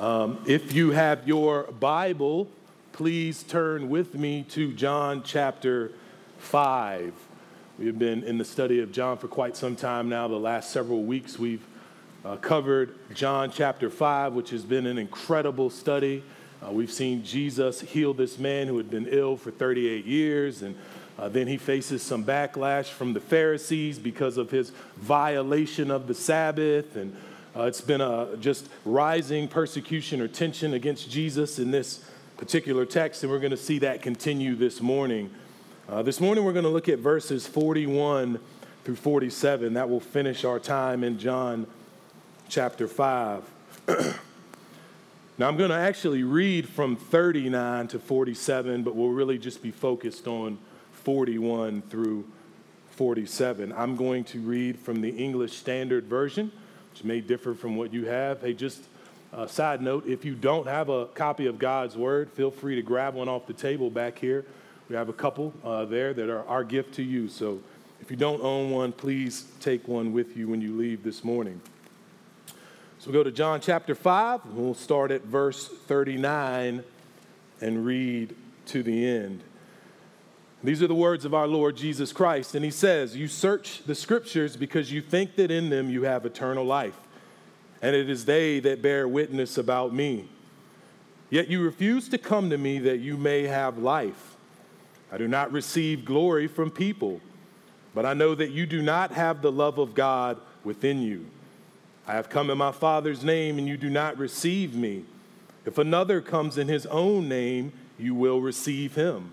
Um, if you have your Bible, please turn with me to John chapter 5. We've been in the study of John for quite some time now. The last several weeks, we've uh, covered John chapter 5, which has been an incredible study. Uh, we've seen Jesus heal this man who had been ill for 38 years, and uh, then he faces some backlash from the Pharisees because of his violation of the Sabbath. And uh, it's been a just rising persecution or tension against Jesus in this particular text, and we're going to see that continue this morning. Uh, this morning, we're going to look at verses 41 through 47. That will finish our time in John chapter 5. now, I'm going to actually read from 39 to 47, but we'll really just be focused on 41 through 47. I'm going to read from the English Standard Version, which may differ from what you have. Hey, just a side note if you don't have a copy of God's Word, feel free to grab one off the table back here. We have a couple uh, there that are our gift to you. So if you don't own one, please take one with you when you leave this morning. So we'll go to John chapter 5. We'll start at verse 39 and read to the end. These are the words of our Lord Jesus Christ. And he says, You search the scriptures because you think that in them you have eternal life, and it is they that bear witness about me. Yet you refuse to come to me that you may have life. I do not receive glory from people, but I know that you do not have the love of God within you. I have come in my Father's name, and you do not receive me. If another comes in his own name, you will receive him.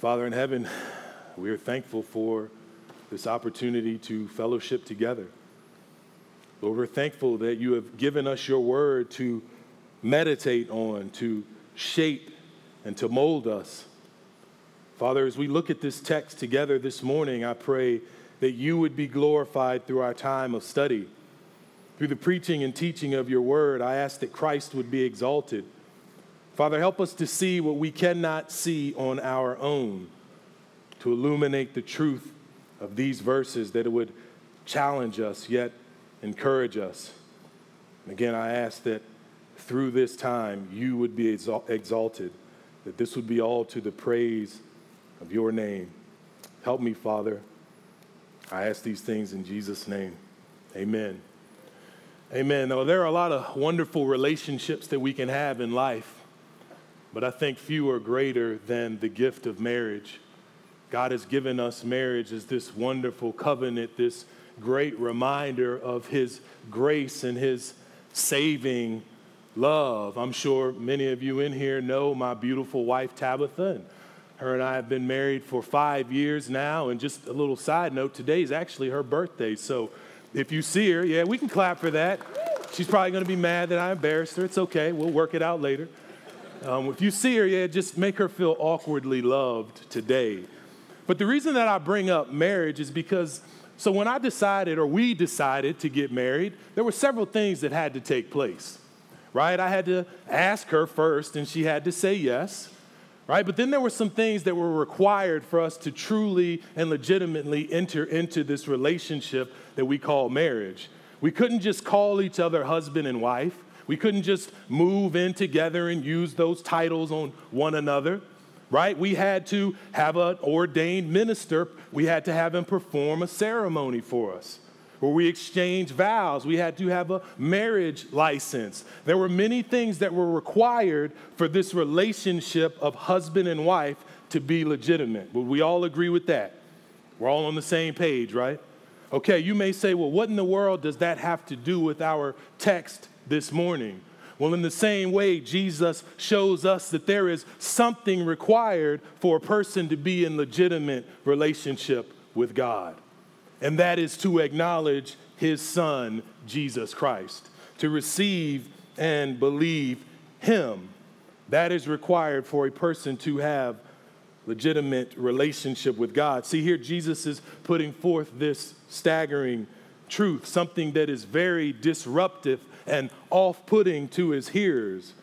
Father in heaven, we are thankful for this opportunity to fellowship together. Lord, we're thankful that you have given us your word to meditate on, to shape, and to mold us. Father, as we look at this text together this morning, I pray that you would be glorified through our time of study. Through the preaching and teaching of your word, I ask that Christ would be exalted. Father, help us to see what we cannot see on our own, to illuminate the truth of these verses, that it would challenge us, yet encourage us. And again, I ask that through this time you would be exalted, that this would be all to the praise of your name. Help me, Father. I ask these things in Jesus' name. Amen. Amen. Now, there are a lot of wonderful relationships that we can have in life but I think few are greater than the gift of marriage. God has given us marriage as this wonderful covenant, this great reminder of His grace and His saving love. I'm sure many of you in here know my beautiful wife, Tabitha, and her and I have been married for five years now. And just a little side note today is actually her birthday. So if you see her, yeah, we can clap for that. She's probably going to be mad that I embarrassed her. It's okay, we'll work it out later. Um, if you see her, yeah, just make her feel awkwardly loved today. But the reason that I bring up marriage is because, so when I decided, or we decided to get married, there were several things that had to take place, right? I had to ask her first, and she had to say yes, right? But then there were some things that were required for us to truly and legitimately enter into this relationship that we call marriage. We couldn't just call each other husband and wife. We couldn't just move in together and use those titles on one another, right? We had to have an ordained minister. We had to have him perform a ceremony for us where we exchange vows. We had to have a marriage license. There were many things that were required for this relationship of husband and wife to be legitimate. Would we all agree with that? We're all on the same page, right? Okay, you may say, well, what in the world does that have to do with our text this morning. Well, in the same way, Jesus shows us that there is something required for a person to be in legitimate relationship with God, and that is to acknowledge his son, Jesus Christ, to receive and believe him. That is required for a person to have legitimate relationship with God. See here Jesus is putting forth this staggering truth, something that is very disruptive and off-putting to his hearers.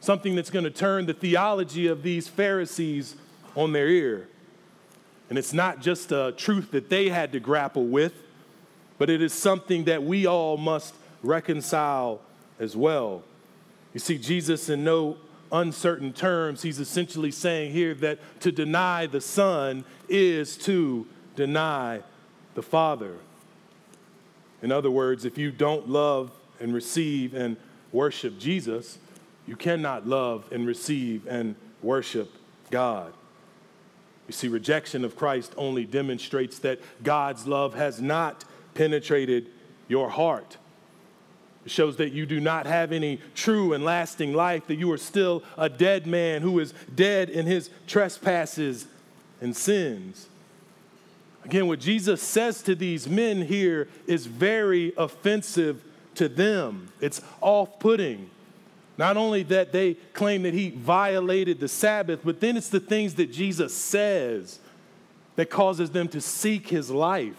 Something that's going to turn the theology of these Pharisees on their ear. And it's not just a truth that they had to grapple with, but it is something that we all must reconcile as well. You see, Jesus, in no uncertain terms, he's essentially saying here that to deny the Son is to deny the Father. In other words, if you don't love and receive and worship Jesus, you cannot love and receive and worship God. You see, rejection of Christ only demonstrates that God's love has not penetrated your heart. It shows that you do not have any true and lasting life, that you are still a dead man who is dead in his trespasses and sins. Again, what Jesus says to these men here is very offensive to them. It's off putting. Not only that they claim that he violated the Sabbath, but then it's the things that Jesus says that causes them to seek his life.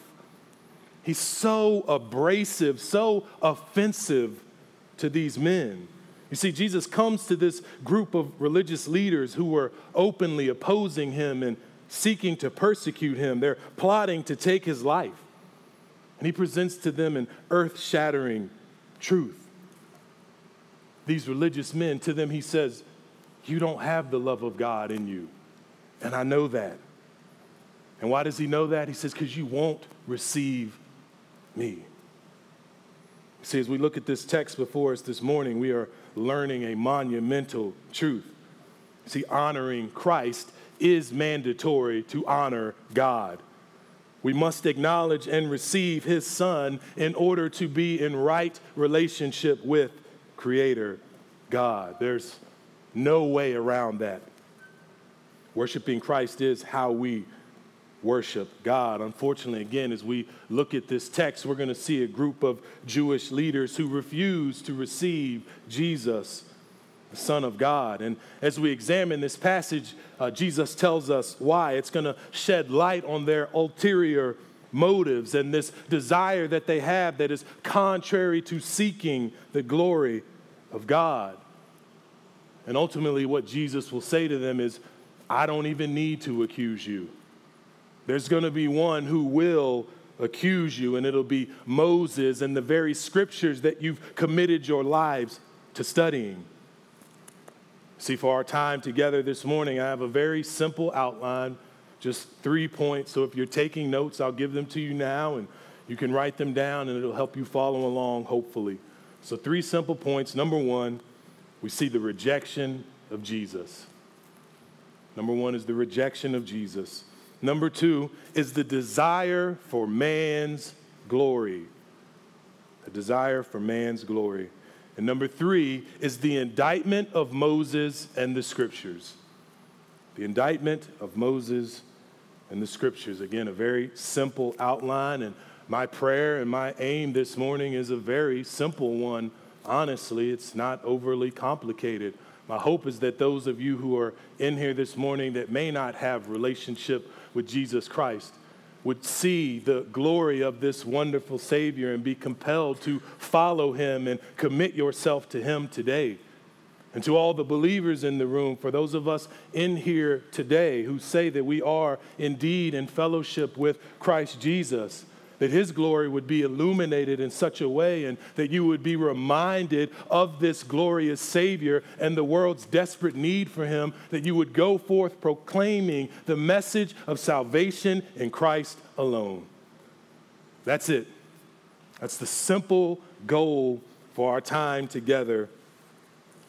He's so abrasive, so offensive to these men. You see, Jesus comes to this group of religious leaders who were openly opposing him and seeking to persecute him. They're plotting to take his life. And he presents to them an earth shattering truth these religious men, to them he says, You don't have the love of God in you. And I know that. And why does he know that? He says, Because you won't receive me. See, as we look at this text before us this morning, we are learning a monumental truth. See, honoring Christ is mandatory to honor God. We must acknowledge and receive his son in order to be in right relationship with creator God. There's no way around that. Worshiping Christ is how we worship God. Unfortunately, again, as we look at this text, we're going to see a group of Jewish leaders who refuse to receive Jesus, the Son of God. And as we examine this passage, uh, Jesus tells us why. It's going to shed light on their ulterior motives and this desire that they have that is contrary to seeking the glory of God. And ultimately, what Jesus will say to them is, I don't even need to accuse you. There's going to be one who will accuse you, and it'll be Moses and the very scriptures that you've committed your lives to studying. See, for our time together this morning, I have a very simple outline, just three points. So if you're taking notes, I'll give them to you now, and you can write them down, and it'll help you follow along, hopefully. So, three simple points. Number one, we see the rejection of Jesus. Number one is the rejection of Jesus. Number two is the desire for man's glory. The desire for man's glory. And number three is the indictment of Moses and the scriptures. The indictment of Moses and the scriptures. Again, a very simple outline, and my prayer and my aim this morning is a very simple one. Honestly, it's not overly complicated. My hope is that those of you who are in here this morning that may not have relationship with Jesus Christ would see the glory of this wonderful Savior and be compelled to follow him and commit yourself to him today. And to all the believers in the room, for those of us in here today who say that we are indeed in fellowship with Christ Jesus, that his glory would be illuminated in such a way and that you would be reminded of this glorious Savior and the world's desperate need for him, that you would go forth proclaiming the message of salvation in Christ alone. That's it. That's the simple goal for our time together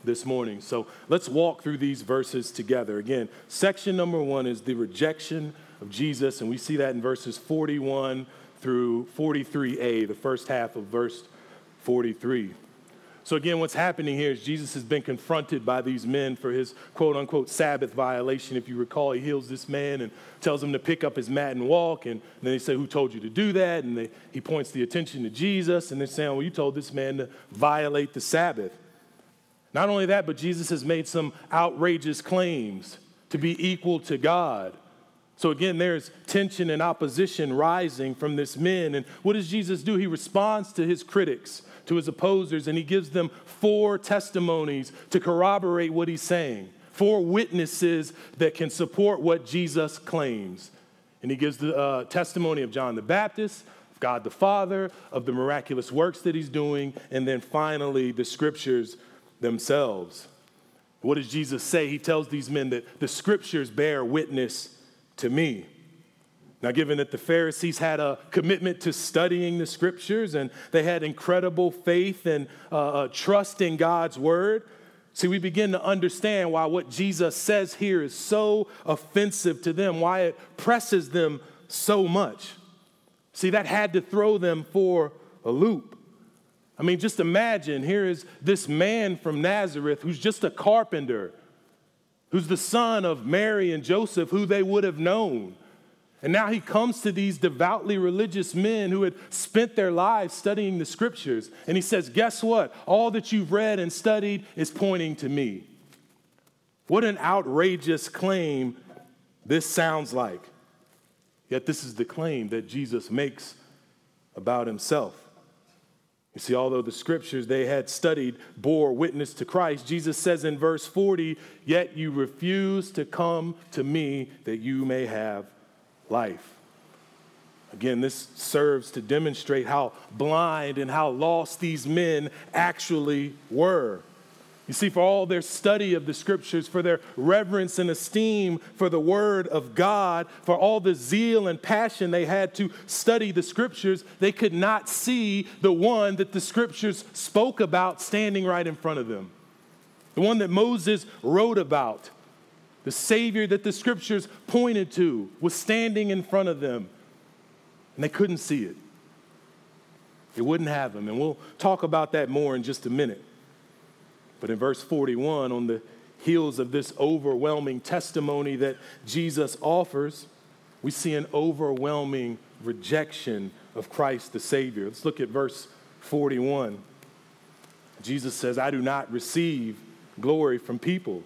this morning. So let's walk through these verses together. Again, section number one is the rejection of Jesus, and we see that in verses 41 through 43a, the first half of verse 43. So, again, what's happening here is Jesus has been confronted by these men for his quote unquote Sabbath violation. If you recall, he heals this man and tells him to pick up his mat and walk. And then they say, Who told you to do that? And they, he points the attention to Jesus. And they're saying, Well, you told this man to violate the Sabbath. Not only that, but Jesus has made some outrageous claims to be equal to God. So again, there's tension and opposition rising from this men. And what does Jesus do? He responds to his critics, to his opposers, and he gives them four testimonies to corroborate what he's saying, four witnesses that can support what Jesus claims. And he gives the uh, testimony of John the Baptist, of God the Father, of the miraculous works that he's doing, and then finally the scriptures themselves. What does Jesus say? He tells these men that the scriptures bear witness to me. Now, given that the Pharisees had a commitment to studying the scriptures and they had incredible faith and uh, uh, trust in God's word, see, we begin to understand why what Jesus says here is so offensive to them, why it presses them so much. See, that had to throw them for a loop. I mean, just imagine here is this man from Nazareth who's just a carpenter, who's the son of Mary and Joseph, who they would have known. And now he comes to these devoutly religious men who had spent their lives studying the scriptures. And he says, Guess what? All that you've read and studied is pointing to me. What an outrageous claim this sounds like. Yet, this is the claim that Jesus makes about himself. You see, although the scriptures they had studied bore witness to Christ, Jesus says in verse 40, Yet you refuse to come to me that you may have life. Again, this serves to demonstrate how blind and how lost these men actually were. You see, for all their study of the scriptures, for their reverence and esteem for the word of God, for all the zeal and passion they had to study the scriptures, they could not see the one that the scriptures spoke about standing right in front of them. The one that Moses wrote about, the Savior that the scriptures pointed to, was standing in front of them, and they couldn't see it. They wouldn't have him, and we'll talk about that more in just a minute. But in verse 41, on the heels of this overwhelming testimony that Jesus offers, we see an overwhelming rejection of Christ the Savior. Let's look at verse 41. Jesus says, I do not receive glory from people,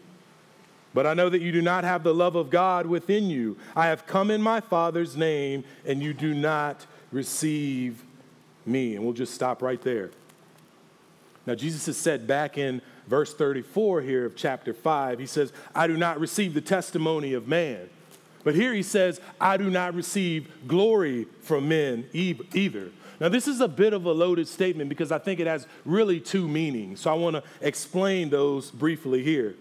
but I know that you do not have the love of God within you. I have come in my Father's name, and you do not receive me. And we'll just stop right there. Now, Jesus has said back in verse 34 here of chapter 5, he says, I do not receive the testimony of man. But here he says, I do not receive glory from men either. Now, this is a bit of a loaded statement because I think it has really two meanings. So I want to explain those briefly here.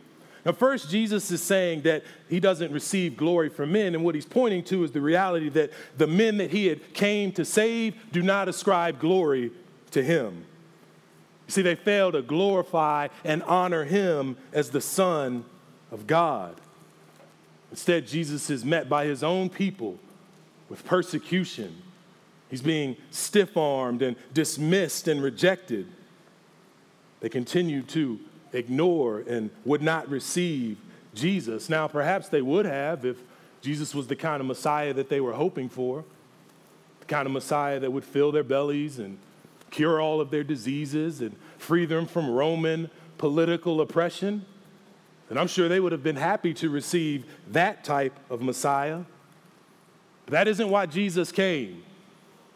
Now, first, Jesus is saying that he doesn't receive glory from men, and what he's pointing to is the reality that the men that he had came to save do not ascribe glory to him. See, they fail to glorify and honor him as the Son of God. Instead, Jesus is met by his own people with persecution. He's being stiff armed and dismissed and rejected. They continue to ignore and would not receive Jesus. Now, perhaps they would have if Jesus was the kind of Messiah that they were hoping for, the kind of Messiah that would fill their bellies and cure all of their diseases and free them from Roman political oppression. And I'm sure they would have been happy to receive that type of Messiah. But that isn't why Jesus came.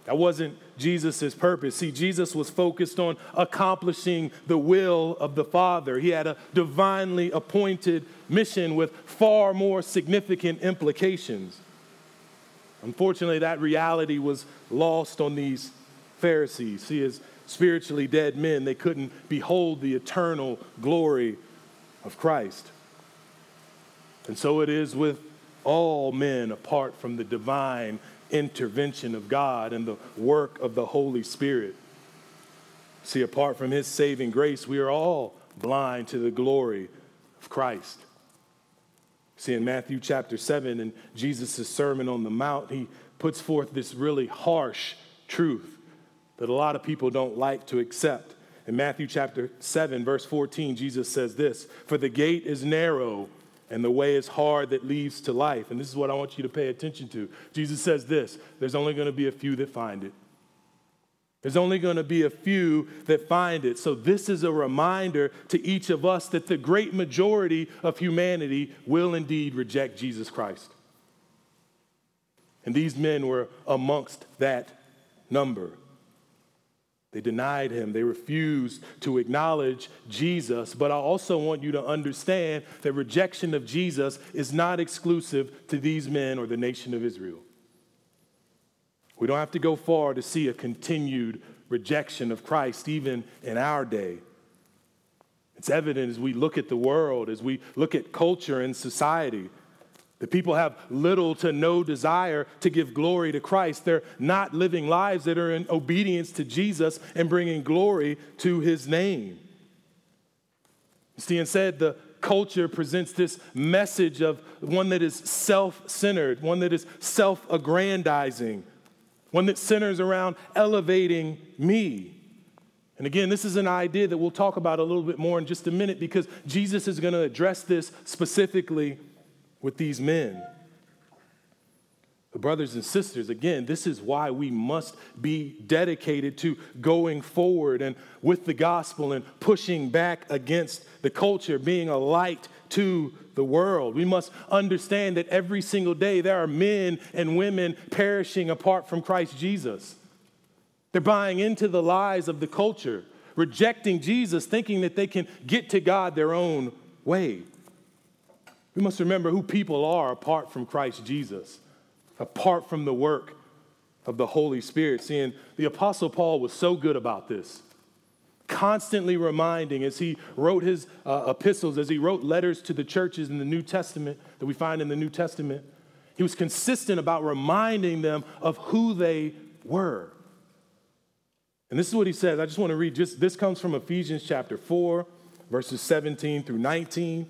That wasn't Jesus' purpose. See, Jesus was focused on accomplishing the will of the Father. He had a divinely appointed mission with far more significant implications. Unfortunately, that reality was lost on these Pharisees. See, as spiritually dead men, they couldn't behold the eternal glory of Christ. And so it is with all men apart from the divine intervention of God and the work of the Holy Spirit. See, apart from his saving grace, we are all blind to the glory of Christ. See, in Matthew chapter 7, in Jesus' Sermon on the Mount, he puts forth this really harsh truth that a lot of people don't like to accept. In Matthew chapter 7, verse 14, Jesus says this For the gate is narrow and the way is hard that leads to life. And this is what I want you to pay attention to. Jesus says this there's only going to be a few that find it. There's only going to be a few that find it. So, this is a reminder to each of us that the great majority of humanity will indeed reject Jesus Christ. And these men were amongst that number. They denied him. They refused to acknowledge Jesus. But I also want you to understand that rejection of Jesus is not exclusive to these men or the nation of Israel. We don't have to go far to see a continued rejection of Christ, even in our day. It's evident as we look at the world, as we look at culture and society. The people have little to no desire to give glory to Christ. They're not living lives that are in obedience to Jesus and bringing glory to his name. See, said the culture presents this message of one that is self centered, one that is self aggrandizing, one that centers around elevating me. And again, this is an idea that we'll talk about a little bit more in just a minute because Jesus is going to address this specifically with these men. Brothers and sisters, again, this is why we must be dedicated to going forward and with the gospel and pushing back against the culture, being a light to the world. We must understand that every single day there are men and women perishing apart from Christ Jesus. They're buying into the lies of the culture, rejecting Jesus, thinking that they can get to God their own way. We must remember who people are apart from Christ Jesus, apart from the work of the Holy Spirit. Seeing the Apostle Paul was so good about this constantly reminding as he wrote his uh, epistles, as he wrote letters to the churches in the New Testament that we find in the New Testament, he was consistent about reminding them of who they were. And this is what he says. I just want to read just this comes from Ephesians chapter 4, verses 17 through 19.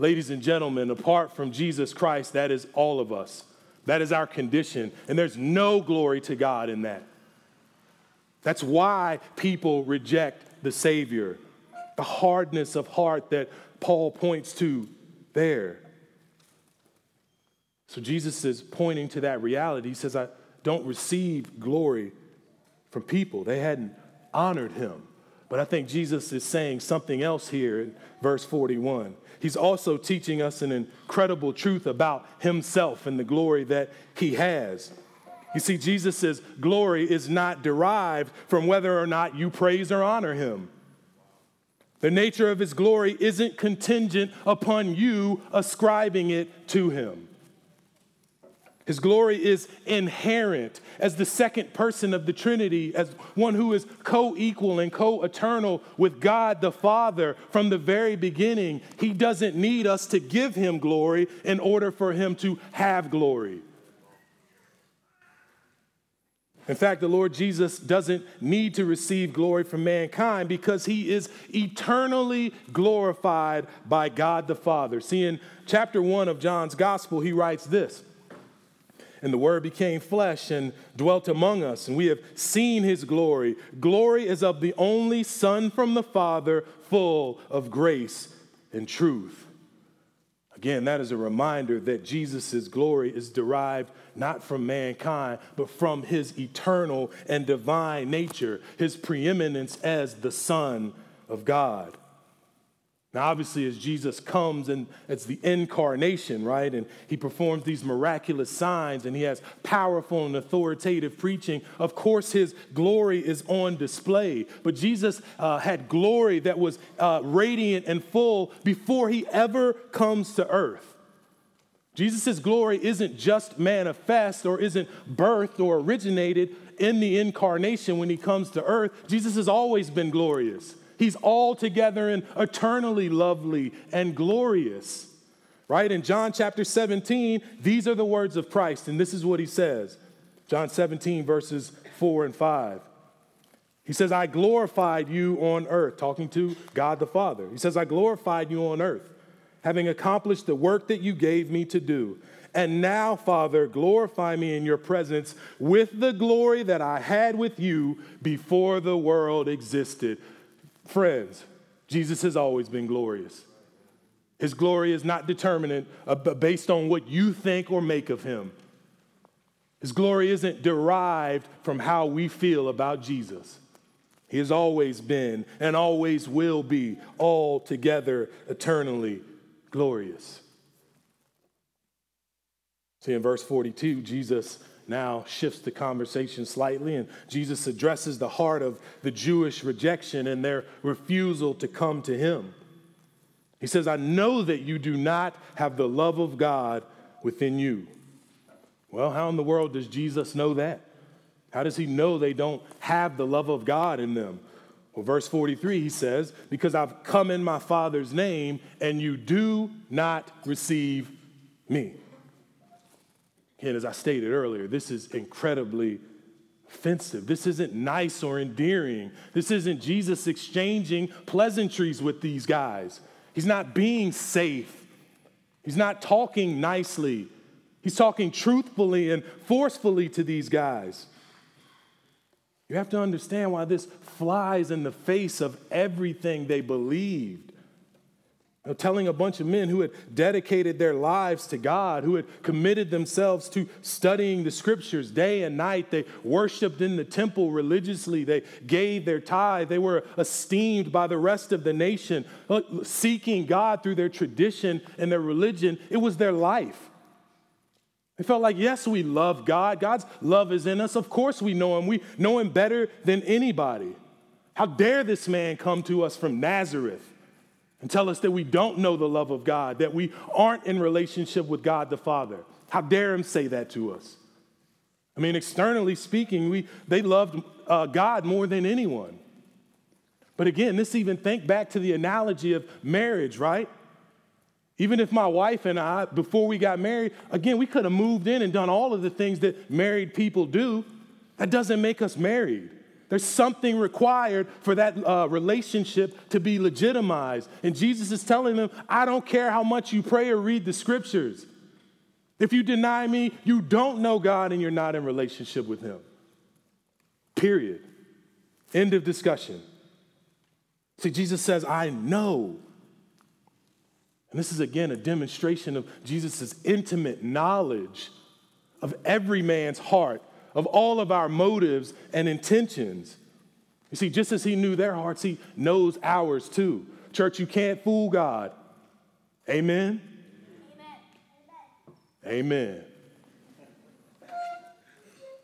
Ladies and gentlemen, apart from Jesus Christ, that is all of us. That is our condition. And there's no glory to God in that. That's why people reject the Savior, the hardness of heart that Paul points to there. So Jesus is pointing to that reality. He says, I don't receive glory from people. They hadn't honored him. But I think Jesus is saying something else here in verse 41. He's also teaching us an incredible truth about himself and the glory that he has. You see, Jesus' says glory is not derived from whether or not you praise or honor him. The nature of his glory isn't contingent upon you ascribing it to him. His glory is inherent as the second person of the Trinity, as one who is co equal and co eternal with God the Father from the very beginning. He doesn't need us to give him glory in order for him to have glory. In fact, the Lord Jesus doesn't need to receive glory from mankind because he is eternally glorified by God the Father. See, in chapter one of John's gospel, he writes this. And the Word became flesh and dwelt among us, and we have seen his glory. Glory is of the only Son from the Father, full of grace and truth. Again, that is a reminder that Jesus' glory is derived not from mankind, but from his eternal and divine nature, his preeminence as the Son of God. Now, obviously, as Jesus comes and it's the incarnation, right? And he performs these miraculous signs and he has powerful and authoritative preaching. Of course, his glory is on display. But Jesus uh, had glory that was uh, radiant and full before he ever comes to earth. Jesus' glory isn't just manifest or isn't birthed or originated in the incarnation when he comes to earth. Jesus has always been glorious. He's altogether and eternally lovely and glorious. Right? In John chapter 17, these are the words of Christ, and this is what he says John 17, verses 4 and 5. He says, I glorified you on earth, talking to God the Father. He says, I glorified you on earth, having accomplished the work that you gave me to do. And now, Father, glorify me in your presence with the glory that I had with you before the world existed. Friends, Jesus has always been glorious. His glory is not determinate uh, based on what you think or make of him. His glory isn't derived from how we feel about Jesus. He has always been and always will be altogether eternally glorious. See, in verse 42, Jesus now shifts the conversation slightly, and Jesus addresses the heart of the Jewish rejection and their refusal to come to him. He says, I know that you do not have the love of God within you. Well, how in the world does Jesus know that? How does he know they don't have the love of God in them? Well, verse 43, he says, Because I've come in my Father's name, and you do not receive me. And as I stated earlier, this is incredibly offensive. This isn't nice or endearing. This isn't Jesus exchanging pleasantries with these guys. He's not being safe. He's not talking nicely. He's talking truthfully and forcefully to these guys. You have to understand why this flies in the face of everything they believed telling a bunch of men who had dedicated their lives to God, who had committed themselves to studying the scriptures day and night. They worshiped in the temple religiously, they gave their tithe, they were esteemed by the rest of the nation, uh, seeking God through their tradition and their religion. It was their life. They felt like, yes, we love God. God's love is in us. Of course, we know Him. We know Him better than anybody. How dare this man come to us from Nazareth? And tell us that we don't know the love of God, that we aren't in relationship with God the Father. How dare him say that to us? I mean, externally speaking, we, they loved uh, God more than anyone. But again, this even think back to the analogy of marriage, right? Even if my wife and I, before we got married, again, we could have moved in and done all of the things that married people do. That doesn't make us married. There's something required for that uh, relationship to be legitimized. And Jesus is telling them, I don't care how much you pray or read the scriptures. If you deny me, you don't know God and you're not in relationship with Him. Period. End of discussion. See, Jesus says, I know. And this is again a demonstration of Jesus' intimate knowledge of every man's heart of all of our motives and intentions. You see, just as he knew their hearts, he knows ours too. Church, you can't fool God. Amen? Amen.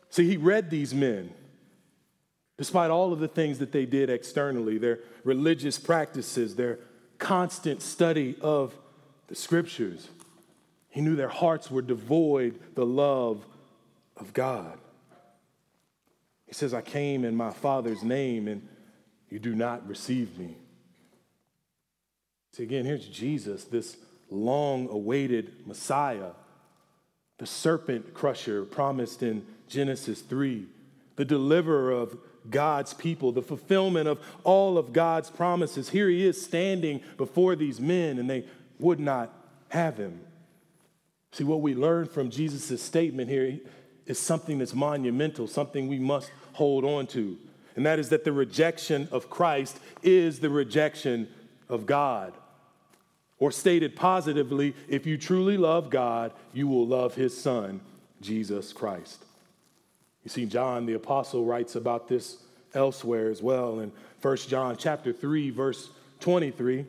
See, he read these men. Despite all of the things that they did externally, their religious practices, their constant study of the scriptures, he knew their hearts were devoid the love of God. He says, I came in my Father's name and you do not receive me. See, again, here's Jesus, this long awaited Messiah, the serpent crusher promised in Genesis 3, the deliverer of God's people, the fulfillment of all of God's promises. Here he is standing before these men, and they would not have him. See, what we learn from Jesus' statement here is something that's monumental, something we must hold on to. And that is that the rejection of Christ is the rejection of God. Or stated positively, if you truly love God, you will love his son, Jesus Christ. You see, John the apostle writes about this elsewhere as well. In 1 John chapter 3, verse 23,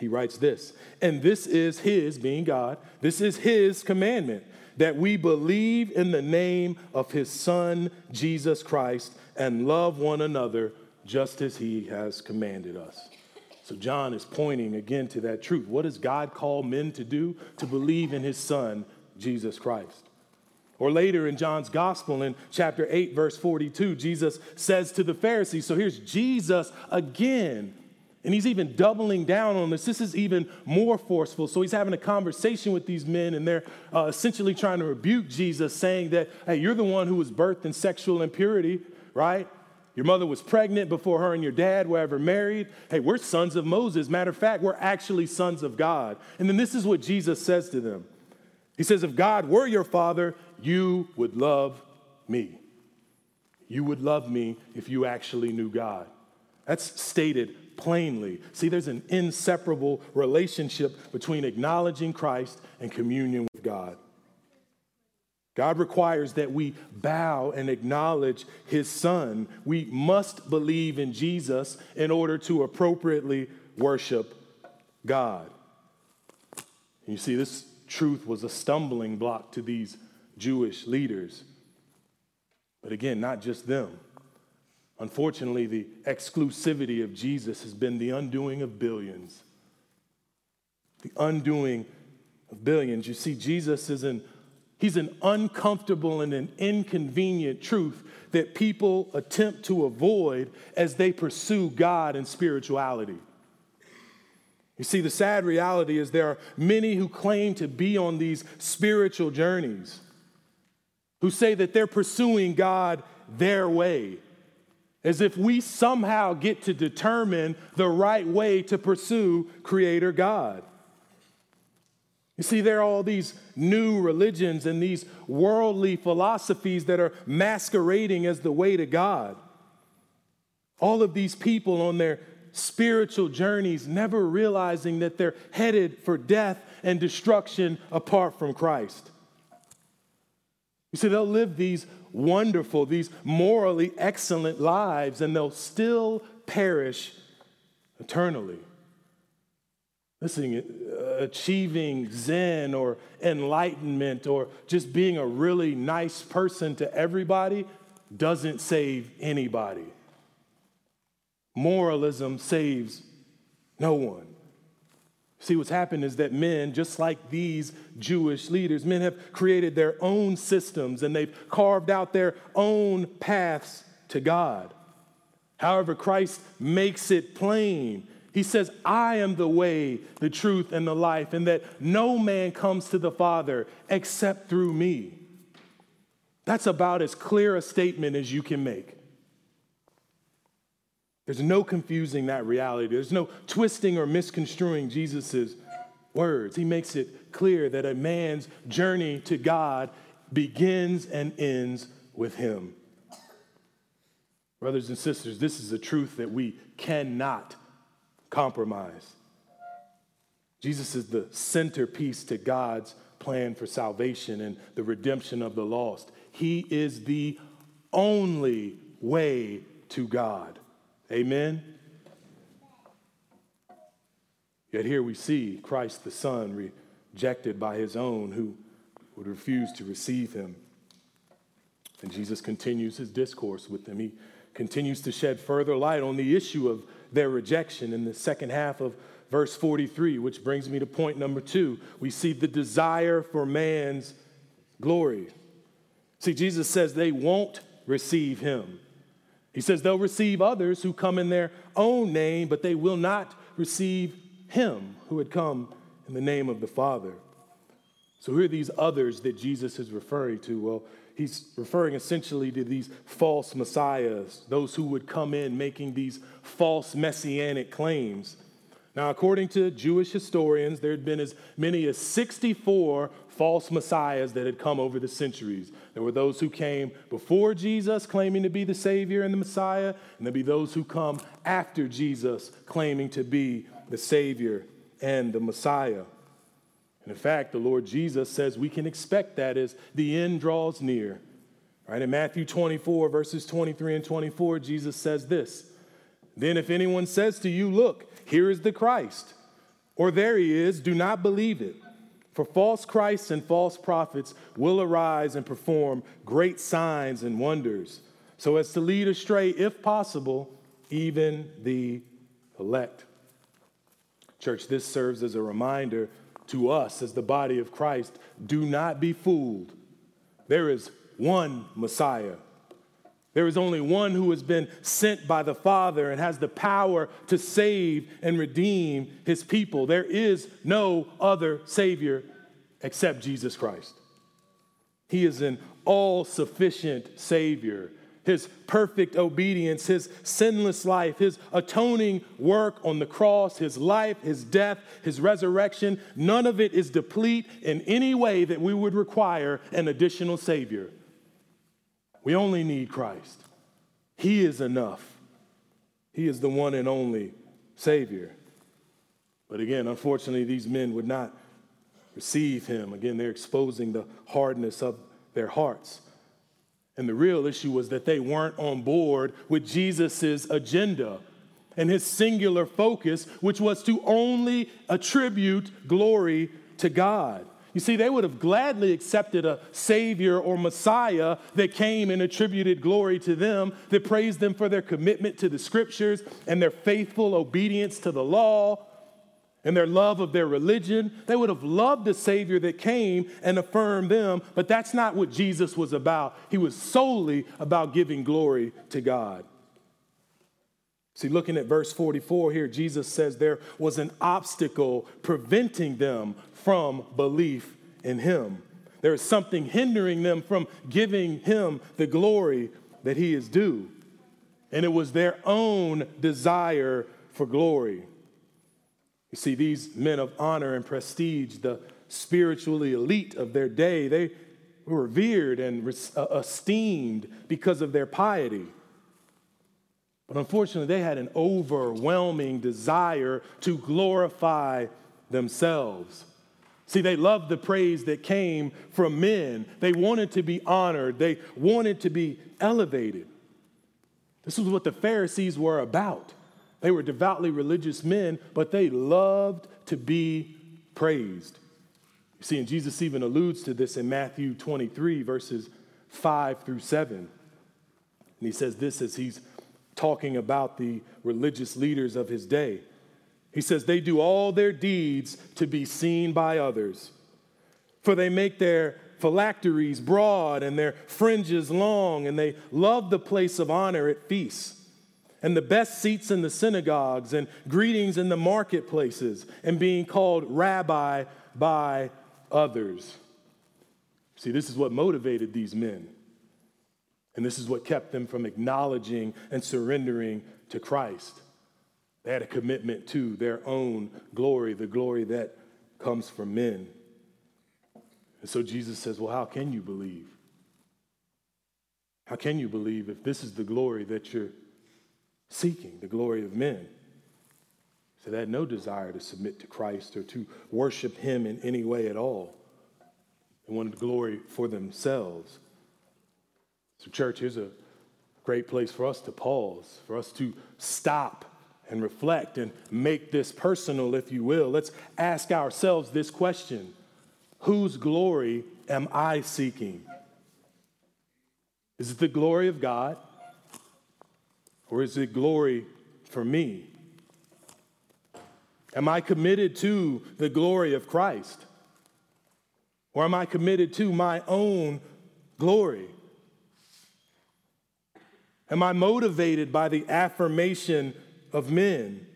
he writes this, and this is his, being God, this is his commandment that we believe in the name of his Son, Jesus Christ, and love one another just as he has commanded us. So, John is pointing again to that truth. What does God call men to do? To believe in his Son, Jesus Christ. Or later in John's gospel, in chapter 8, verse 42, Jesus says to the Pharisees, so here's Jesus again and he's even doubling down on this. This is even more forceful. So he's having a conversation with these men, and they're uh, essentially trying to rebuke Jesus, saying that, hey, you're the one who was birthed in sexual impurity, right? Your mother was pregnant before her and your dad were ever married. Hey, we're sons of Moses. Matter of fact, we're actually sons of God. And then this is what Jesus says to them He says, If God were your father, you would love me. You would love me if you actually knew God. That's stated plainly. See, there's an inseparable relationship between acknowledging Christ and communion with God. God requires that we bow and acknowledge his son. We must believe in Jesus in order to appropriately worship God. You see, this truth was a stumbling block to these Jewish leaders. But again, not just them. Unfortunately, the exclusivity of Jesus has been the undoing of billions. The undoing of billions. You see, Jesus is an He's an uncomfortable and an inconvenient truth that people attempt to avoid as they pursue God and spirituality. You see, the sad reality is there are many who claim to be on these spiritual journeys, who say that they're pursuing God their way, as if we somehow get to determine the right way to pursue Creator God. You see, there are all these new religions and these worldly philosophies that are masquerading as the way to God. All of these people on their spiritual journeys never realizing that they're headed for death and destruction apart from Christ. You see, they'll live these wonderful, these morally excellent lives, and they'll still perish eternally. Listen, uh, achieving Zen or enlightenment or just being a really nice person to everybody doesn't save anybody. Moralism saves no one. See, what's happened is that men, just like these Jewish leaders, men have created their own systems and they've carved out their own paths to God. However, Christ makes it plain he says, I am the way, the truth, and the life, and that no man comes to the Father except through me. That's about as clear a statement as you can make. There's no confusing that reality. There's no twisting or misconstruing Jesus' words. He makes it clear that a man's journey to God begins and ends with him. Brothers and sisters, this is a truth that we cannot compromise. Jesus is the centerpiece to God's plan for salvation and the redemption of the lost. He is the only way to God. Amen? Yet here we see Christ the Son rejected by his own who would refuse to receive him. And Jesus continues his discourse with them. He continues to shed further light on the issue of their rejection in the second half of verse 43, which brings me to point number two. We see the desire for man's glory. See, Jesus says they won't receive him. He says they'll receive others who come in their own name, but they will not receive him who had come in the name of the Father. So, who are these others that Jesus is referring to? Well, he's referring essentially to these false messiahs, those who would come in making these false messianic claims. Now, according to Jewish historians, there had been as many as 64 false messiahs that had come over the centuries. There were those who came before Jesus claiming to be the Savior and the Messiah, and there'd be those who come after Jesus claiming to be the Savior and the Messiah. And in fact, the Lord Jesus says we can expect that as the end draws near. Right? In Matthew 24, verses 23 and 24, Jesus says this Then if anyone says to you, Look, here is the Christ, or there he is, do not believe it. For false Christs and false prophets will arise and perform great signs and wonders, so as to lead astray, if possible, even the elect. Church, this serves as a reminder to us as the body of Christ do not be fooled. There is one Messiah. There is only one who has been sent by the Father and has the power to save and redeem his people. There is no other Savior except Jesus Christ. He is an all sufficient Savior, his perfect obedience, his sinless life, his atoning work on the cross, his life, his death, his resurrection, none of it is deplete in any way that we would require an additional Savior. We only need Christ. He is enough. He is the one and only Savior. But again, unfortunately, these men would not receive him. Again, they're exposing the hardness of their hearts. And the real issue was that they weren't on board with Jesus' agenda and his singular focus, which was to only attribute glory to God. You see, they would have gladly accepted a Savior or Messiah that came and attributed glory to them, that praised them for their commitment to the Scriptures and their faithful obedience to the law and their love of their religion. They would have loved a Savior that came and affirmed them, but that's not what Jesus was about. He was solely about giving glory to God. See, looking at verse 44 here, Jesus says there was an obstacle preventing them from belief in Him. There is something hindering them from giving Him the glory that He is due. And it was their own desire for glory. You see, these men of honor and prestige, the spiritually elite of their day, they were revered and uh, esteemed because of their piety. But unfortunately, they had an overwhelming desire to glorify themselves. See, they loved the praise that came from men. They wanted to be honored, they wanted to be elevated. This was what the Pharisees were about. They were devoutly religious men, but they loved to be praised. You see, and Jesus even alludes to this in Matthew 23, verses 5 through 7. And he says this as he's talking about the religious leaders of his day. He says, They do all their deeds to be seen by others, for they make their phylacteries broad and their fringes long, and they love the place of honor at feasts and the best seats in the synagogues and greetings in the marketplaces and being called rabbi by others. See, this is what motivated these men. And this is what kept them from acknowledging and surrendering to Christ. They had a commitment to their own glory, the glory that comes from men. And so Jesus says, Well, how can you believe? How can you believe if this is the glory that you're seeking the glory of men. So they had no desire to submit to Christ or to worship him in any way at all. They wanted glory for themselves. So, church, here's a great place for us to pause, for us to stop and reflect and make this personal, if you will. Let's ask ourselves this question Whose glory am I seeking? Is it the glory of God? Or is it glory for me? Am I committed to the glory of Christ? Or am I committed to my own glory? Am I motivated by the affirmation of men?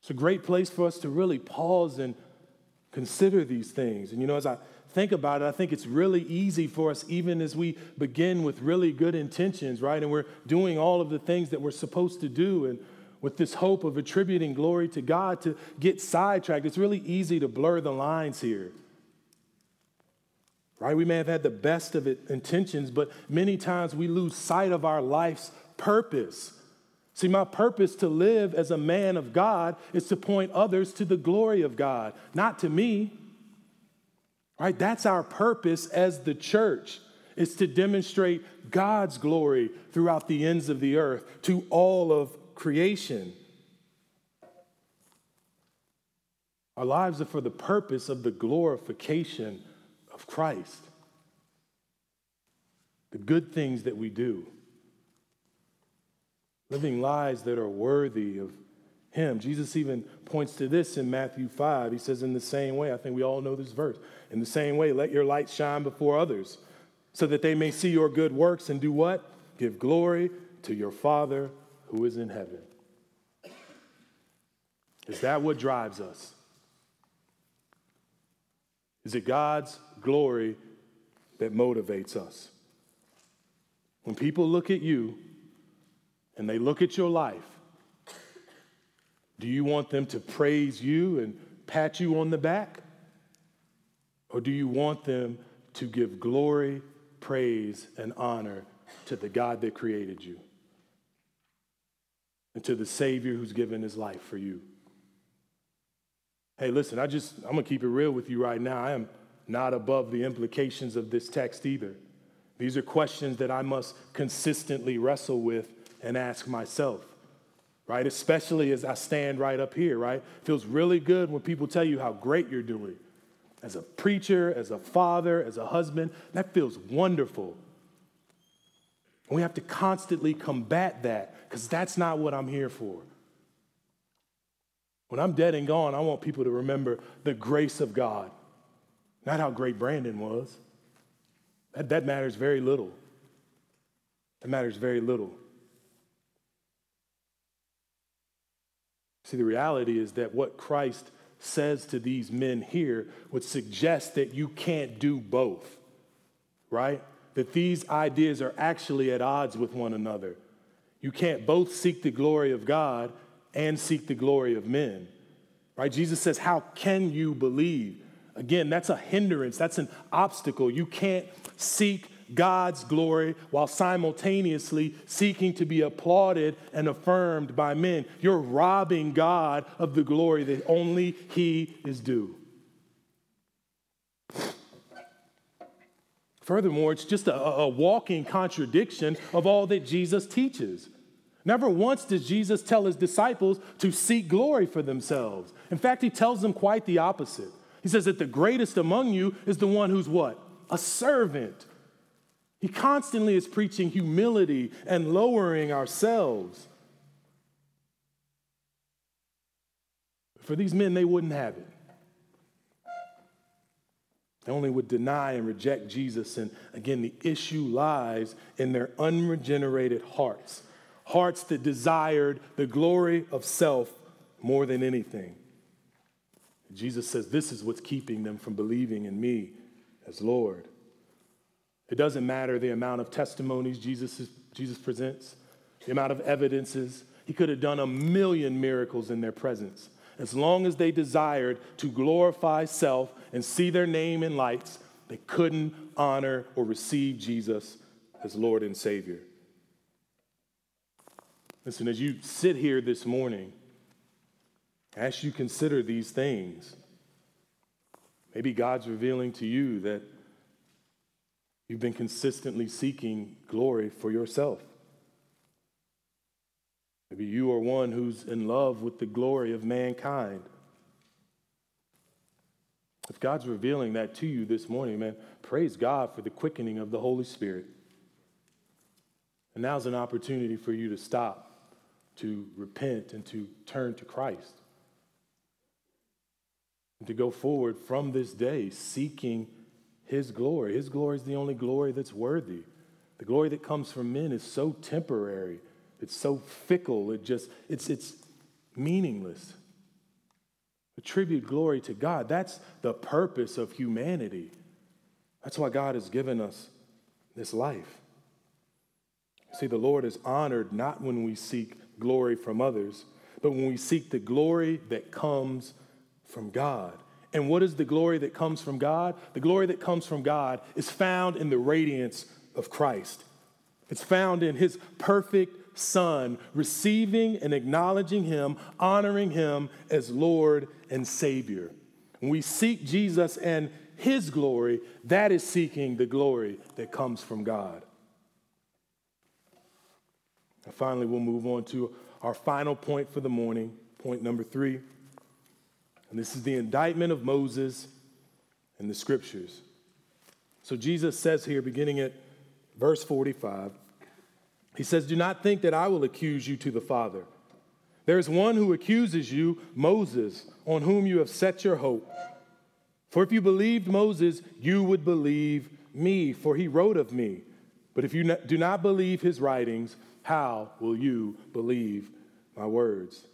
It's a great place for us to really pause and consider these things. And you know, as I think about it, I think it's really easy for us, even as we begin with really good intentions, right? And we're doing all of the things that we're supposed to do, and with this hope of attributing glory to God, to get sidetracked. It's really easy to blur the lines here. Right? We may have had the best of it, intentions, but many times we lose sight of our life's purpose. See, my purpose to live as a man of God is to point others to the glory of God, not to me. Right? That's our purpose as the church. Is to demonstrate God's glory throughout the ends of the earth to all of creation. Our lives are for the purpose of the glorification of Christ. The good things that we do. Living lives that are worthy of Him. Jesus even points to this in Matthew 5. He says, in the same way, I think we all know this verse. In the same way, let your light shine before others, so that they may see your good works and do what? Give glory to your Father who is in heaven. Is that what drives us? Is it God's glory that motivates us? When people look at you and they look at your life, do you want them to praise you and pat you on the back? Or do you want them to give glory, praise, and honor to the God that created you and to the Savior who's given his life for you? Hey, listen, I just, I'm to keep it real with you right now. I am not above the implications of this text either. These are questions that I must consistently wrestle with and ask myself, right? Especially as I stand right up here, right? feels really good when people tell you how great you're doing. As a preacher, as a father, as a husband, that feels wonderful. And we have to constantly combat that because that's not what I'm here for. When I'm dead and gone, I want people to remember the grace of God, not how great Brandon was. That, that matters very little. That matters very little. See, the reality is that what Christ says to these men here would suggest that you can't do both, right? That these ideas are actually at odds with one another. You can't both seek the glory of God and seek the glory of men, right? Jesus says, How can you believe? Again, that's a hindrance, that's an obstacle. You can't seek God's glory while simultaneously seeking to be applauded and affirmed by men. You're robbing God of the glory that only He is due. Furthermore, it's just a, a, walking contradiction of all that Jesus teaches. Never once does Jesus tell his disciples to seek glory for themselves. In fact, he tells them quite the opposite. He says that the greatest among you is the one who's what? A servant. He constantly is preaching humility and lowering ourselves. For these men, they wouldn't have it. They only would deny and reject Jesus. And again, the issue lies in their unregenerated hearts, hearts that desired the glory of self more than anything. Jesus says, This is what's keeping them from believing in me as Lord. It doesn't matter the amount of testimonies Jesus, is, Jesus presents, the amount of evidences. He could have done a million miracles in their presence. As long as they desired to glorify self and see their name in lights, they couldn't honor or receive Jesus as Lord and Savior. Listen, as you sit here this morning, as you consider these things, maybe God's revealing to you that you've been consistently seeking glory for yourself. Maybe you are one who's in love with the glory of mankind. If God's revealing that to you this morning, man, praise God for the quickening of the Holy Spirit. And now's an opportunity for you to stop, to repent, and to turn to Christ and to go forward from this day seeking His glory. His glory is the only glory that's worthy. The glory that comes from men is so temporary, it's so fickle, it just, it's, it's meaningless. Attribute glory to God. That's the purpose of humanity. That's why God has given us this life. See, the Lord is honored not when we seek glory from others, but when we seek the glory that comes from God. And what is the glory that comes from God? The glory that comes from God is found in the radiance of Christ. It's found in his perfect Son, receiving and acknowledging him, honoring him as Lord and Savior. When we seek Jesus and his glory, that is seeking the glory that comes from God. And finally, we'll move on to our final point for the morning, point number three. And this is the indictment of Moses in the scriptures. So Jesus says here, beginning at verse 45, he says, Do not think that I will accuse you to the Father. There is one who accuses you, Moses, on whom you have set your hope. For if you believed Moses, you would believe me, for he wrote of me. But if you do not believe his writings, how will you believe my words?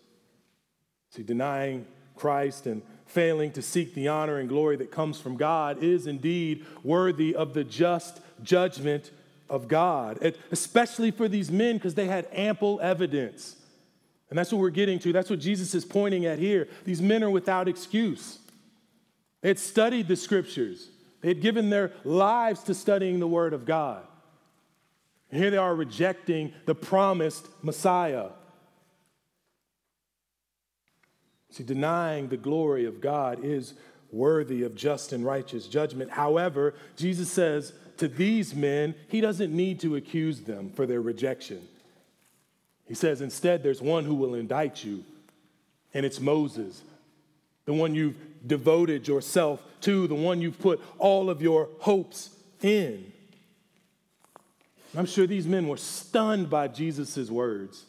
See, denying Christ and failing to seek the honor and glory that comes from God is indeed worthy of the just judgment of God, especially for these men because they had ample evidence. And that's what we're getting to. That's what Jesus is pointing at here. These men are without excuse. They had studied the scriptures, they had given their lives to studying the Word of God. And here they are rejecting the promised Messiah. See, denying the glory of God is worthy of just and righteous judgment. However, Jesus says to these men, he doesn't need to accuse them for their rejection. He says, instead, there's one who will indict you, and it's Moses, the one you've devoted yourself to, the one you've put all of your hopes in. I'm sure these men were stunned by Jesus' words.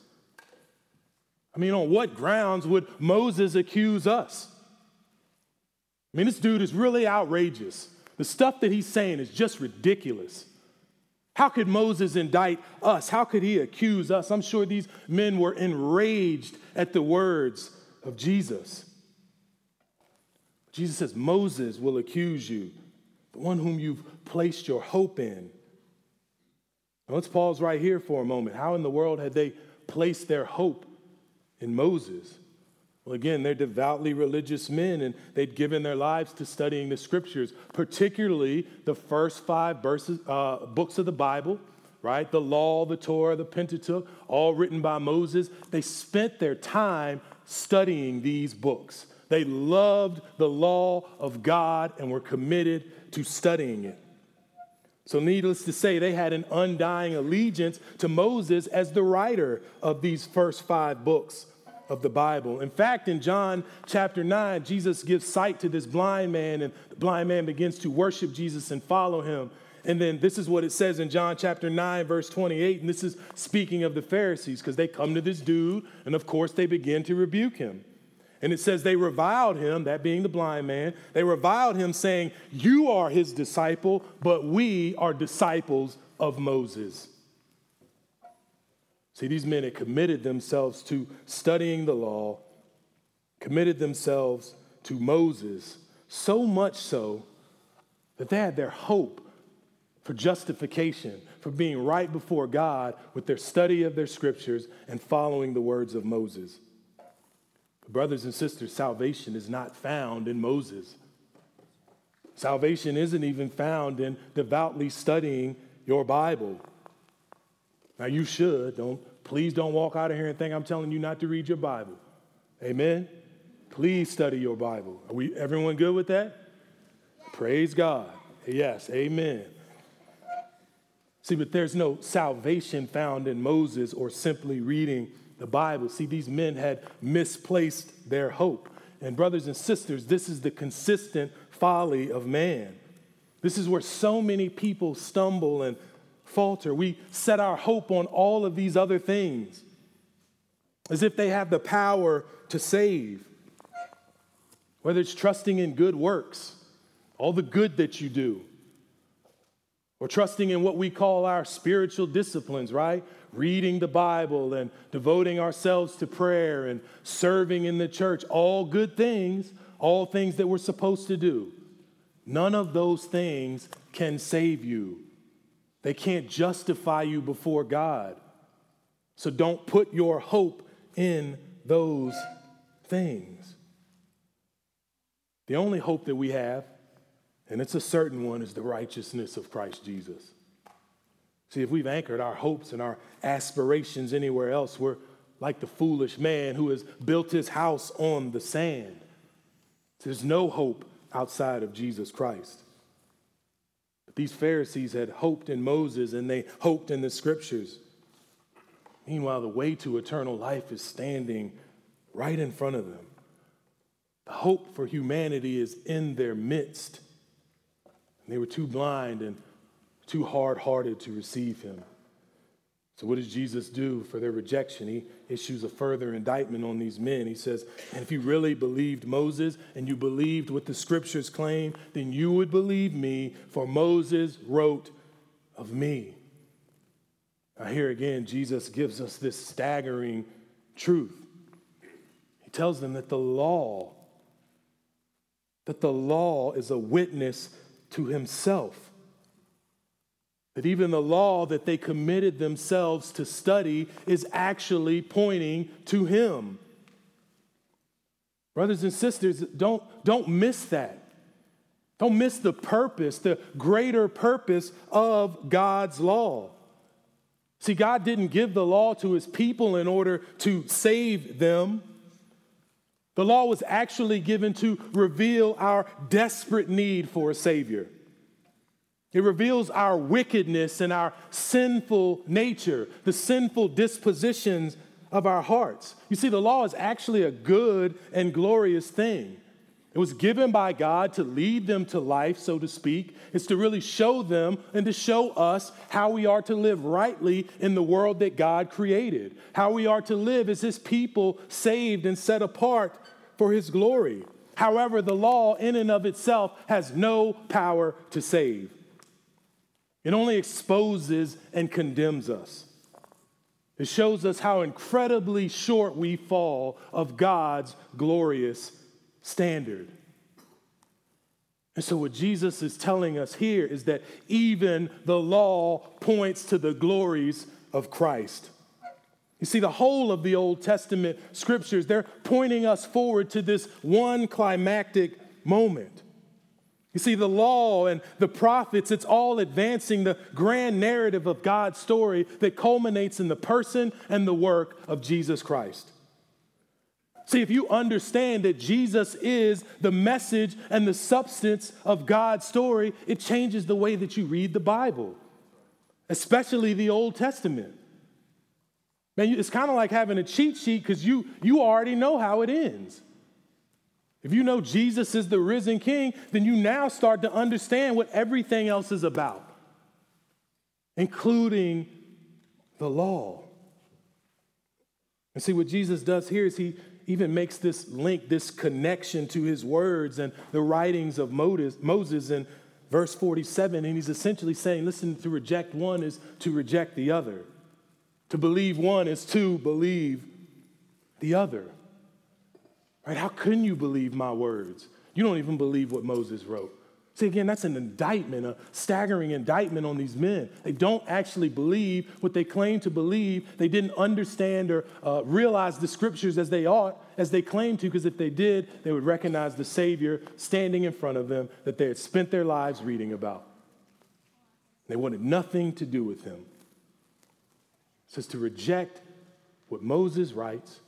I mean, on what grounds would Moses accuse us? I mean, this dude is really outrageous. The stuff that he's saying is just ridiculous. How could Moses indict us? How could he accuse us? I'm sure these men were enraged at the words of Jesus. Jesus says, Moses will accuse you, the one whom you've placed your hope in. Let's pause right here for a moment. How in the world had they placed their hope in Moses? Well, again, they're devoutly religious men, and they'd given their lives to studying the scriptures, particularly the first five verses, uh, books of the Bible, right? The law, the Torah, the Pentateuch, all written by Moses. They spent their time studying these books. They loved the law of God and were committed to studying it. So, needless to say, they had an undying allegiance to Moses as the writer of these first five books of the Bible. In fact, in John chapter 9, Jesus gives sight to this blind man, and the blind man begins to worship Jesus and follow him. And then this is what it says in John chapter 9, verse 28. And this is speaking of the Pharisees, because they come to this dude, and of course, they begin to rebuke him. And it says they reviled him, that being the blind man, they reviled him, saying, You are his disciple, but we are disciples of Moses. See, these men had committed themselves to studying the law, committed themselves to Moses, so much so that they had their hope for justification, for being right before God with their study of their scriptures and following the words of Moses. Brothers and sisters, salvation is not found in Moses. Salvation isn't even found in devoutly studying your Bible. Now you should. Don't please don't walk out of here and think I'm telling you not to read your Bible. Amen. Please study your Bible. Are we everyone good with that? Praise God. Yes, amen. See, but there's no salvation found in Moses or simply reading the Bible. See, these men had misplaced their hope. And, brothers and sisters, this is the consistent folly of man. This is where so many people stumble and falter. We set our hope on all of these other things as if they have the power to save. Whether it's trusting in good works, all the good that you do, or trusting in what we call our spiritual disciplines, right? Reading the Bible and devoting ourselves to prayer and serving in the church, all good things, all things that we're supposed to do. None of those things can save you. They can't justify you before God. So don't put your hope in those things. The only hope that we have, and it's a certain one, is the righteousness of Christ Jesus. See, if we've anchored our hopes and our aspirations anywhere else, we're like the foolish man who has built his house on the sand. There's no hope outside of Jesus Christ. But These Pharisees had hoped in Moses and they hoped in the scriptures. Meanwhile, the way to eternal life is standing right in front of them. The hope for humanity is in their midst. And they were too blind and too hard hearted to receive him. So, what does Jesus do for their rejection? He issues a further indictment on these men. He says, And if you really believed Moses and you believed what the scriptures claim, then you would believe me, for Moses wrote of me. Now, here again, Jesus gives us this staggering truth. He tells them that the law, that the law is a witness to himself That even the law that they committed themselves to study is actually pointing to Him. Brothers and sisters, don't, don't miss that. Don't miss the purpose, the greater purpose of God's law. See, God didn't give the law to his people in order to save them. The law was actually given to reveal our desperate need for a Savior. It reveals our wickedness and our sinful nature, the sinful dispositions of our hearts. You see, the law is actually a good and glorious thing. It was given by God to lead them to life, so to speak. It's to really show them and to show us how we are to live rightly in the world that God created, how we are to live as His people saved and set apart for His glory. However, the law in and of itself has no power to save, it only exposes and condemns us. It shows us how incredibly short we fall of God's glorious standard. And so, what Jesus is telling us here is that even the law points to the glories of Christ. You see, the whole of the Old Testament scriptures, they're pointing us forward to this one climactic moment. You see, the law and the prophets, it's all advancing the grand narrative of God's story that culminates in the person and the work of Jesus Christ. See, if you understand that Jesus is the message and the substance of God's story, it changes the way that you read the Bible, especially the Old Testament. Man, it's kind of like having a cheat sheet because you, you already know how it ends. If you know Jesus is the risen king, then you now start to understand what everything else is about, including the law. And see, what Jesus does here is he even makes this link, this connection to his words and the writings of Moses in verse 47. And he's essentially saying, listen, to reject one is to reject the other. To believe one is to believe the other. Right? How couldn't you believe my words? You don't even believe what Moses wrote. See, again, that's an indictment, a staggering indictment on these men. They don't actually believe what they claim to believe. They didn't understand or uh, realize the scriptures as they ought, as they claim to, because if they did, they would recognize the Savior standing in front of them that they had spent their lives reading about. They wanted nothing to do with him. It says to reject what Moses writes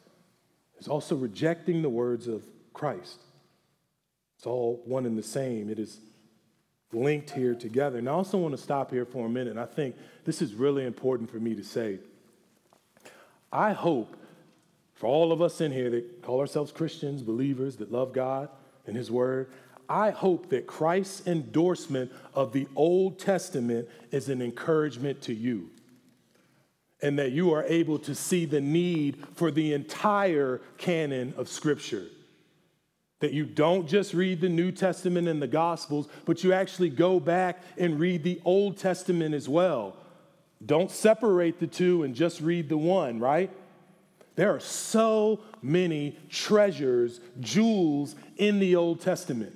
is also rejecting the words of Christ. It's all one and the same. It is linked here together. And I also want to stop here for a minute. I think this is really important for me to say. I hope for all of us in here that call ourselves Christians, believers that love God and His Word, I hope that Christ's endorsement of the Old Testament is an encouragement to you. And that you are able to see the need for the entire canon of Scripture. That you don't just read the New Testament and the Gospels, but you actually go back and read the Old Testament as well. Don't separate the two and just read the one, right? There are so many treasures, jewels in the Old Testament.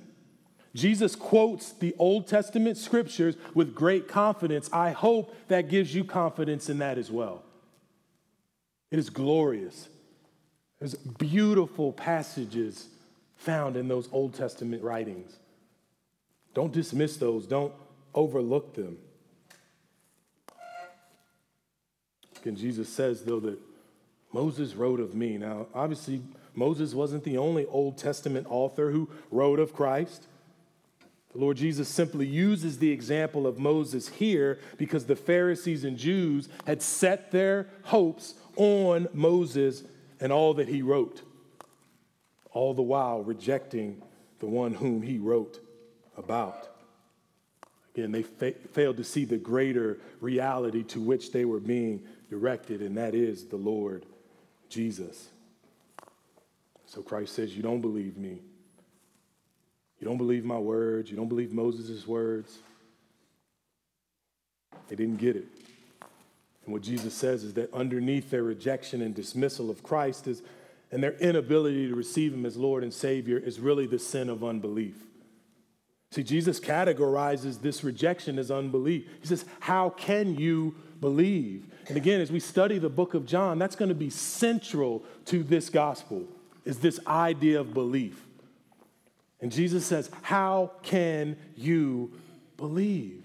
Jesus quotes the Old Testament scriptures with great confidence. I hope that gives you confidence in that as well. It is glorious. There's beautiful passages found in those Old Testament writings. Don't dismiss those, don't overlook them. And Jesus says, though, that Moses wrote of me. Now, obviously, Moses wasn't the only Old Testament author who wrote of Christ. The Lord Jesus simply uses the example of Moses here because the Pharisees and Jews had set their hopes on Moses and all that he wrote all the while rejecting the one whom he wrote about. Again, they fa- failed to see the greater reality to which they were being directed, and that is the Lord Jesus. So Christ says, You don't believe me. You don't believe my words. You don't believe Moses' words. They didn't get it. And what Jesus says is that underneath their rejection and dismissal of Christ is and their inability to receive Him as Lord and Savior is really the sin of unbelief. See, Jesus categorizes this rejection as unbelief. He says, How can you believe? And again, as we study the book of John, that's going to be central to this gospel, is this idea of belief. And Jesus says, How can you believe?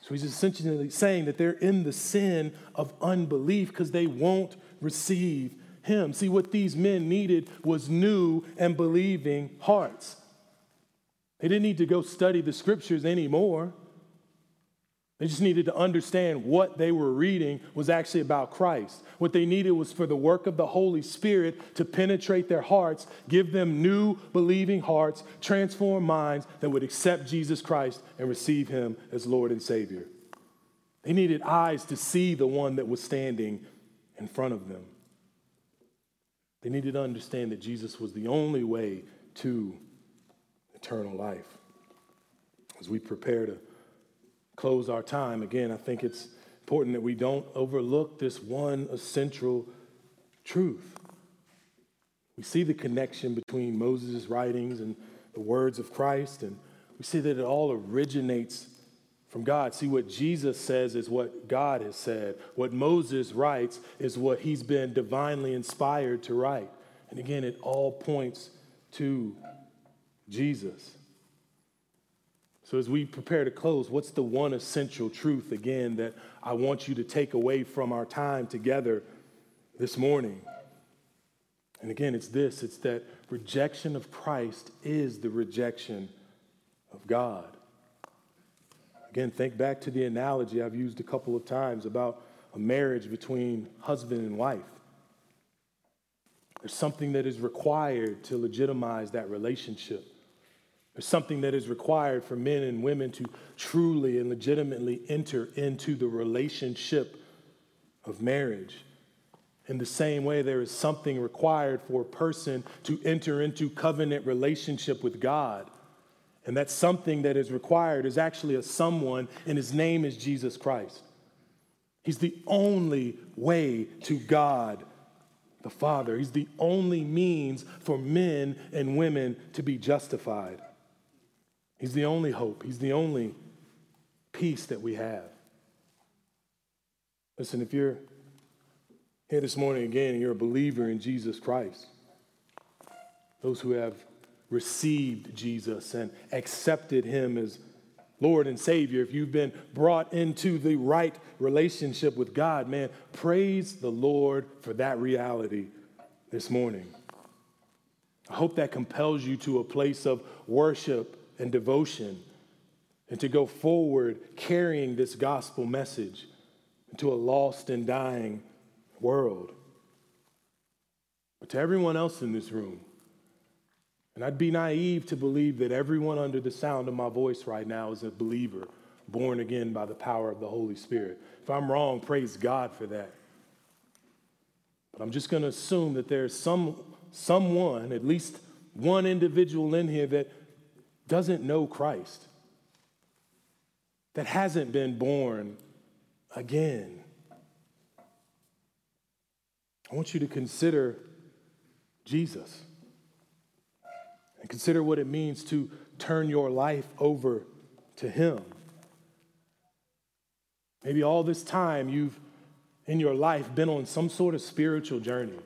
So he's essentially saying that they're in the sin of unbelief because they won't receive him. See, what these men needed was new and believing hearts. They didn't need to go study the scriptures anymore. They just needed to understand what they were reading was actually about Christ. What they needed was for the work of the Holy Spirit to penetrate their hearts, give them new believing hearts, transform minds that would accept Jesus Christ and receive him as Lord and Savior. They needed eyes to see the one that was standing in front of them. They needed to understand that Jesus was the only way to eternal life. As we prepare to close our time, again, I think it's important that we don't overlook this one essential truth. We see the connection between Moses' writings and the words of Christ, and we see that it all originates from God. See, what Jesus says is what God has said. What Moses writes is what he's been divinely inspired to write. And again, it all points to Jesus. So, as we prepare to close, what's the one essential truth, again, that I want you to take away from our time together this morning? And again, it's this it's that rejection of Christ is the rejection of God. Again, think back to the analogy I've used a couple of times about a marriage between husband and wife. There's something that is required to legitimize that relationship. There's something that is required for men and women to truly and legitimately enter into the relationship of marriage. In the same way, there is something required for a person to enter into covenant relationship with God. And that something that is required is actually a someone, and his name is Jesus Christ. He's the only way to God the Father. He's the only means for men and women to be justified. He's the only hope, He's the only peace that we have. Listen, if you're here this morning again and you're a believer in Jesus Christ, those who have received Jesus and accepted Him as Lord and Savior, if you've been brought into the right relationship with God, man, praise the Lord for that reality this morning. I hope that compels you to a place of worship and devotion and to go forward carrying this gospel message into a lost and dying world. But to everyone else in this room, and I'd be naive to believe that everyone under the sound of my voice right now is a believer, born again by the power of the Holy Spirit. If I'm wrong, praise God for that. But I'm just going to assume that there's some, someone, at least one individual in here that doesn't know Christ, that hasn't been born again. I want you to consider Jesus and consider what it means to turn your life over to Him. Maybe all this time you've in your life been on some sort of spiritual journey.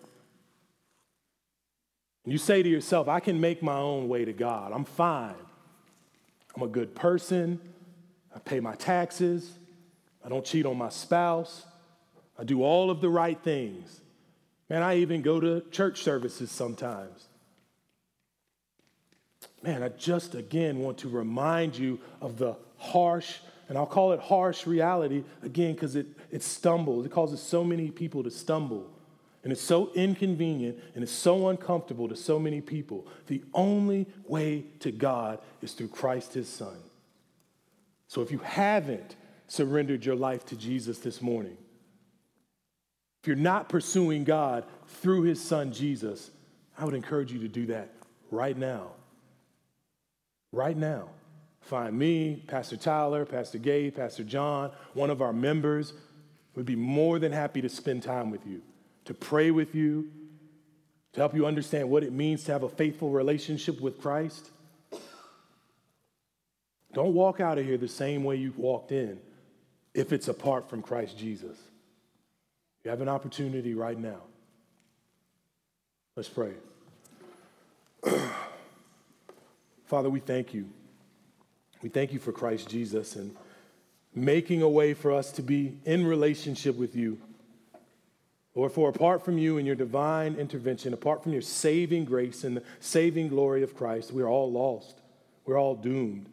And you say to yourself, I can make my own way to God. I'm fine. I'm a good person. I pay my taxes. I don't cheat on my spouse. I do all of the right things. Man, I even go to church services sometimes. Man, I just again want to remind you of the harsh, and I'll call it harsh reality again because it, it stumbles. It causes so many people to stumble. And it's so inconvenient and it's so uncomfortable to so many people. The only way to God is through Christ his Son. So if you haven't surrendered your life to Jesus this morning, if you're not pursuing God through his Son Jesus, I would encourage you to do that right now. Right now. Find me, Pastor Tyler, Pastor Gabe, Pastor John, one of our members. We'd be more than happy to spend time with you to pray with you, to help you understand what it means to have a faithful relationship with Christ. Don't walk out of here the same way you walked in if it's apart from Christ Jesus. You have an opportunity right now. Let's pray. Father, we thank you. We thank you for Christ Jesus and making a way for us to be in relationship with you. Lord, for apart from you and your divine intervention, apart from your saving grace and the saving glory of Christ, we're all lost. We're all doomed.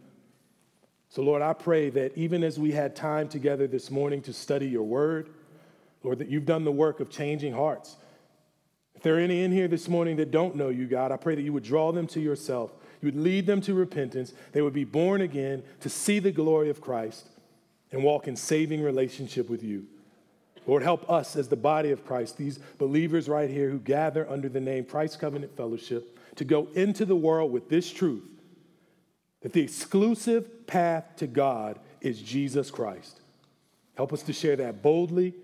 So, Lord, I pray that even as we had time together this morning to study your word, Lord, that you've done the work of changing hearts. If there are any in here this morning that don't know you, God, I pray that you would draw them to yourself. You would lead them to repentance. They would be born again to see the glory of Christ and walk in saving relationship with you. Lord, help us as the body of Christ, these believers right here who gather under the name Christ Covenant Fellowship, to go into the world with this truth that the exclusive path to God is Jesus Christ. Help us to share that boldly.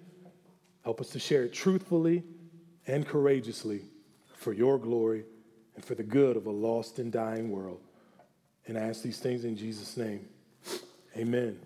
Help us to share it truthfully and courageously for your glory and for the good of a lost and dying world. And I ask these things in Jesus' name. Amen.